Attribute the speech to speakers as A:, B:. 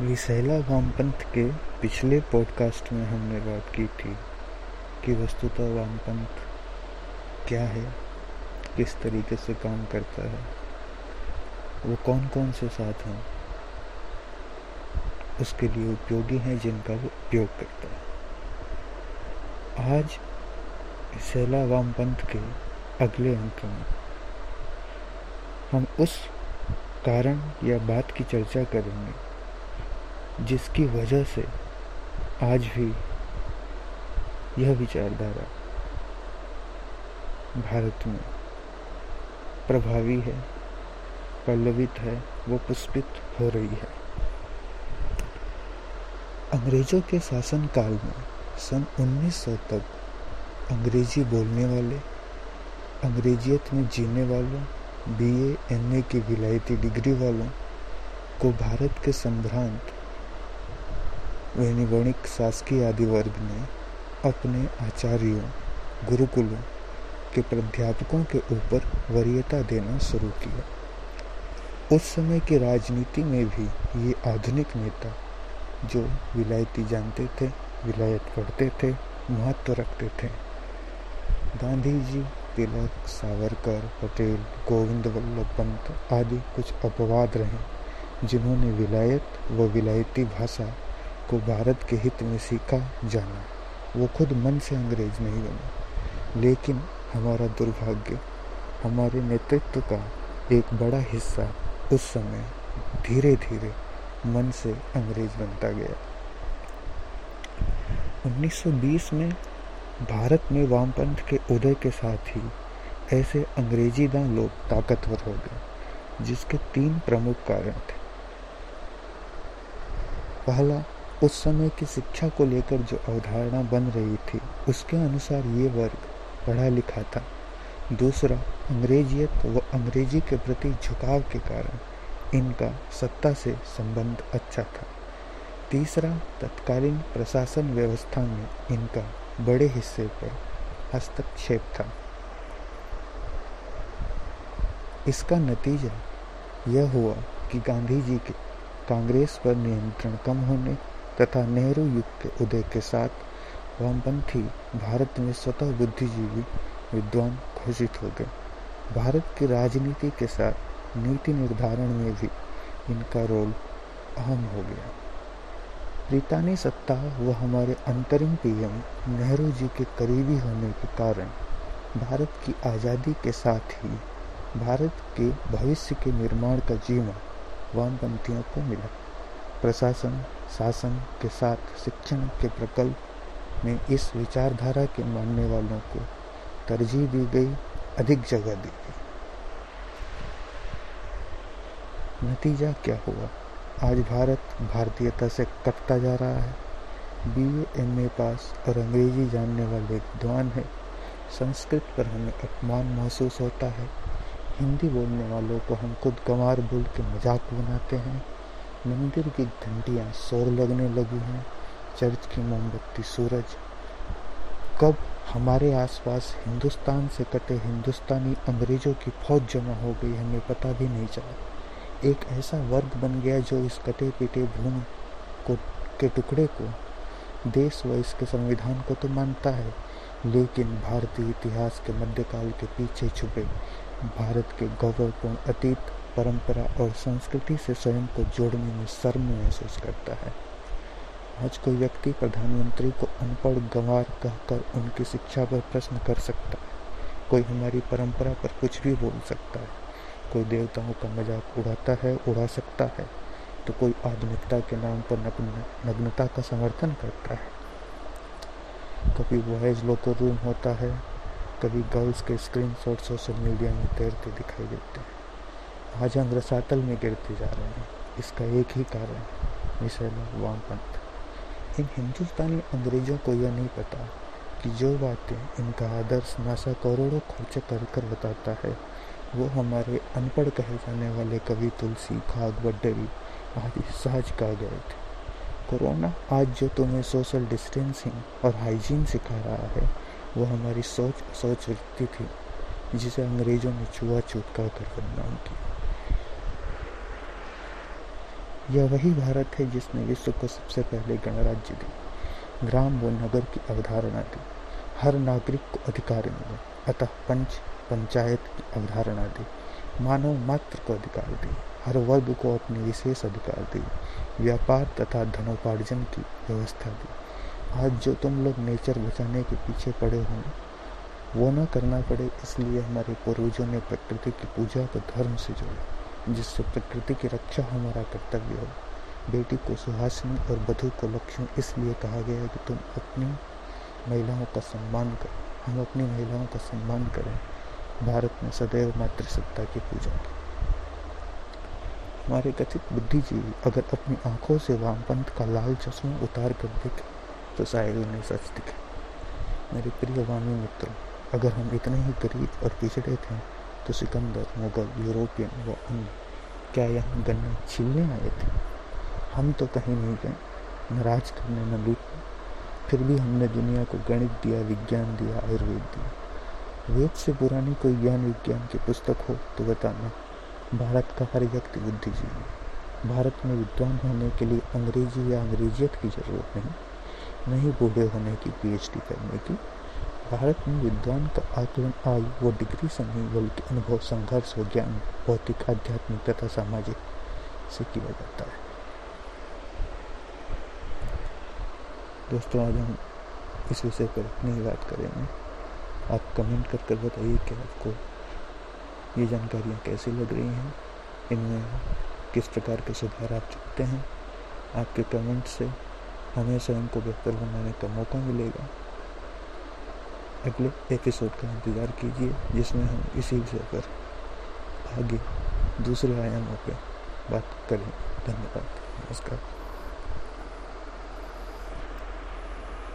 A: विसैला वामपंथ के पिछले पॉडकास्ट में हमने बात की थी कि वस्तुतः वामपंथ क्या है, किस तरीके से काम करता है, वो कौन कौन से साथ हैं, उसके लिए उपयोगी हैं, जिनका वो उपयोग करता है। आज विसैला वामपंथ के अगले अंक में हम उस कारण या बात की चर्चा करेंगे जिसकी वजह से आज भी यह विचारधारा भारत में प्रभावी है, पल्लवित है, वो पुष्पित हो रही है। अंग्रेज़ों के शासन काल में सन 1900 तक अंग्रेज़ी बोलने वाले, अंग्रेजियत में जीने वालों बीए एमए की विलायती डिग्री वालों को भारत के संभ्रांत वैनिवर्णिक शासकीय आदि वर्ग ने अपने आचार्यों, गुरुकुलों के प्राध्यापकों के ऊपर वरीयता देना शुरू किया। उस समय की राजनीति में भी ये आधुनिक नेता, जो विलायती जानते थे, विलायत पढ़ते थे, महत्व रखते थे। गांधी जी तिलक, सावरकर, पटेल, गोविंद वल्लभ पंत आदि कुछ अपवाद रहे, जिन्होंने विलायत व विलायती भाषा को भारत के हित में सीखा जाना। वो खुद मन से अंग्रेज़ नहीं बने। लेकिन हमारा दुर्भाग्य, हमारे नेतृत्व का एक बड़ा हिस्सा उस समय धीरे धीरे मन से अंग्रेज़ बनता गया। 1920 में भारत में वामपंथ के उदय के साथ ही ऐसे अंग्रेज़ी दान लोग ताकतवर हो गए, जिसके तीन प्रमुख कारण थे। पहला उस समय की शिक्षा को लेकर जो अवधारणा बन रही थी, उसके अनुसार ये वर्ग पढ़ा लिखा था। दूसरा, अंग्रेजियत व अंग्रेज़ी के प्रति झुकाव के कारण इनका सत्ता से संबंध अच्छा था। तीसरा, तत्कालीन प्रशासन व्यवस्था में इनका बड़े हिस्से पर हस्तक्षेप था। इसका नतीजा यह हुआ कि गांधी जी के कांग्रेस पर नियंत्रण कम होने तथा नेहरू युग के उदय के साथ वामपंथी भारत में स्वतः बुद्धिजीवी, विद्वान घोषित हो गए। भारत की राजनीति के साथ नीति निर्धारण में भी इनका रोल अहम हो गया। ब्रितानी सत्ता व हमारे अंतरिम पीएम नेहरू जी के करीबी होने के कारण भारत की आज़ादी के साथ ही भारत के भविष्य के निर्माण का जीवन वामपंथियों को मिला। प्रशासन शासन के साथ, शिक्षण के प्रकल्प में इस विचारधारा के मानने वालों को तरजीह दी गई, अधिक जगह दी गई। नतीजा क्या हुआ? आज भारत भारतीयता से कटता जा रहा है। बी एम ए पास और अंग्रेज़ी जानने वाले विद्वान है। संस्कृत पर हमें अपमान महसूस होता है। हिंदी बोलने वालों को हम खुद गंवार बोल के मज़ाक बनाते हैं। मंदिर की घंटियाँ शोर लगने लगी हैं। चर्च की मोमबत्ती सूरज। कब हमारे आसपास हिंदुस्तान से कटे हिंदुस्तानी अंग्रेज़ों की फौज जमा हो गई हमें पता भी नहीं चला। एक ऐसा वर्ग बन गया जो इस कटे पीटे भूमि को, के टुकड़े को, देश व इसके संविधान को तो मानता है, लेकिन भारतीय इतिहास के मध्यकाल के पीछे छुपे, भारत के गौरवपूर्ण अतीत परंपरा और संस्कृति से स्वयं को जोड़ने में शर्म महसूस करता है। आज कोई व्यक्ति प्रधानमंत्री को अनपढ़ गंवार कहकर उनकी शिक्षा पर प्रश्न कर सकता है। कोई हमारी परंपरा पर कुछ भी बोल सकता है। कोई देवताओं का मज़ाक उड़ाता है, उड़ा सकता है। तो कोई आधुनिकता के नाम पर नग्न, नग्नता का समर्थन करता है। कभी वॉयज लोकर रूम होता है, कभी गर्ल्स के स्क्रीन शॉट सोशल मीडिया में तैरते दिखाई देते हैं। आज हम रसातल में गिरते जा रहे हैं। इसका एक ही कारण विषय वामपंथ इन हिंदुस्तानी अंग्रेज़ों को यह नहीं पता कि जो बातें इनका आदर्श नासा करोड़ों खर्च कर कर बताता है, वो हमारे अनपढ़ कहे जाने वाले कवि तुलसी खाग वड्डरी आदि सहज कह गए थे। कोरोना आज जो तुम्हें सोशल डिस्टेंसिंग और हाइजीन सिखा रहा है, वो हमारी सोच सोच वृत्ति थी, जिसे अंग्रेज़ों ने छुआ छूत कर बदनाम किया। यह वही भारत है जिसने विश्व को सबसे पहले गणराज्य दी ग्राम व नगर की अवधारणा दी। हर नागरिक को अधिकार मिले। अतः पंच, पंचायत की अवधारणा दी। मानव मात्र को अधिकार दी। हर वर्ग को अपने विशेष अधिकार दी। व्यापार तथा धनोपार्जन की व्यवस्था दी। आज जो तुम लोग नेचर बचाने के पीछे पड़े होंगे वो न करना पड़े इसलिए हमारे पूर्वजों ने प्रकृति की पूजा को धर्म से जोड़ा। जिससे प्रकृति की रक्षा हमारा कर्तव्य हो। बेटी को सुहासिनी और बधु को लक्ष्मी इसलिए कहा गया है कि तुम अपनी महिलाओं का सम्मान करो। हम अपनी महिलाओं का सम्मान करें। भारत में सदैव मातृसत्ता की पूजा की हमारे कथित बुद्धिजीवी अगर अपनी आँखों से वामपंथ का लाल चश्मा उतार कर देखे तो शायद उन्हें सच दिखे। मेरे प्रिय वामी मित्रों, अगर हम इतने ही गरीब और पिछड़े थे तो सिकंदर मुगल यूरोपियन व अन्य क्या यहाँ गन्ना छीलने आए थे हम तो कहीं नहीं गए न राज करने न लूट फिर भी हमने दुनिया को गणित दिया विज्ञान दिया आयुर्वेद दिया। वेद से पुरानी कोई ज्ञान विज्ञान की पुस्तक हो तो बताना भारत का हर व्यक्ति बुद्धिजीवी भारत में विद्वान होने के लिए अंग्रेज़ी या अंग्रेजियत की ज़रूरत नहीं नहीं बूढ़े होने की पीएचडी करने की भारत में विद्वान का आकलन आयु व डिग्री से नहीं बल्कि अनुभव, संघर्ष व ज्ञान, भौतिक, आध्यात्मिक तथा सामाजिक से किया जाता है। दोस्तों, आज हम इस विषय पर इतनी ही बात करेंगे। आप कमेंट कर कर बताइए कि आपको ये जानकारियाँ कैसी लग रही हैं, इनमें किस प्रकार के सुधार आप चाहते हैं। आपके कमेंट से हमें स्वयं को बेहतर बनाने का मौका मिलेगा। अगले एपिसोड का इंतज़ार कीजिए, जिसमें हम इसी विषय पर आगे दूसरे आयामों पर बात करें। धन्यवाद। नमस्कार।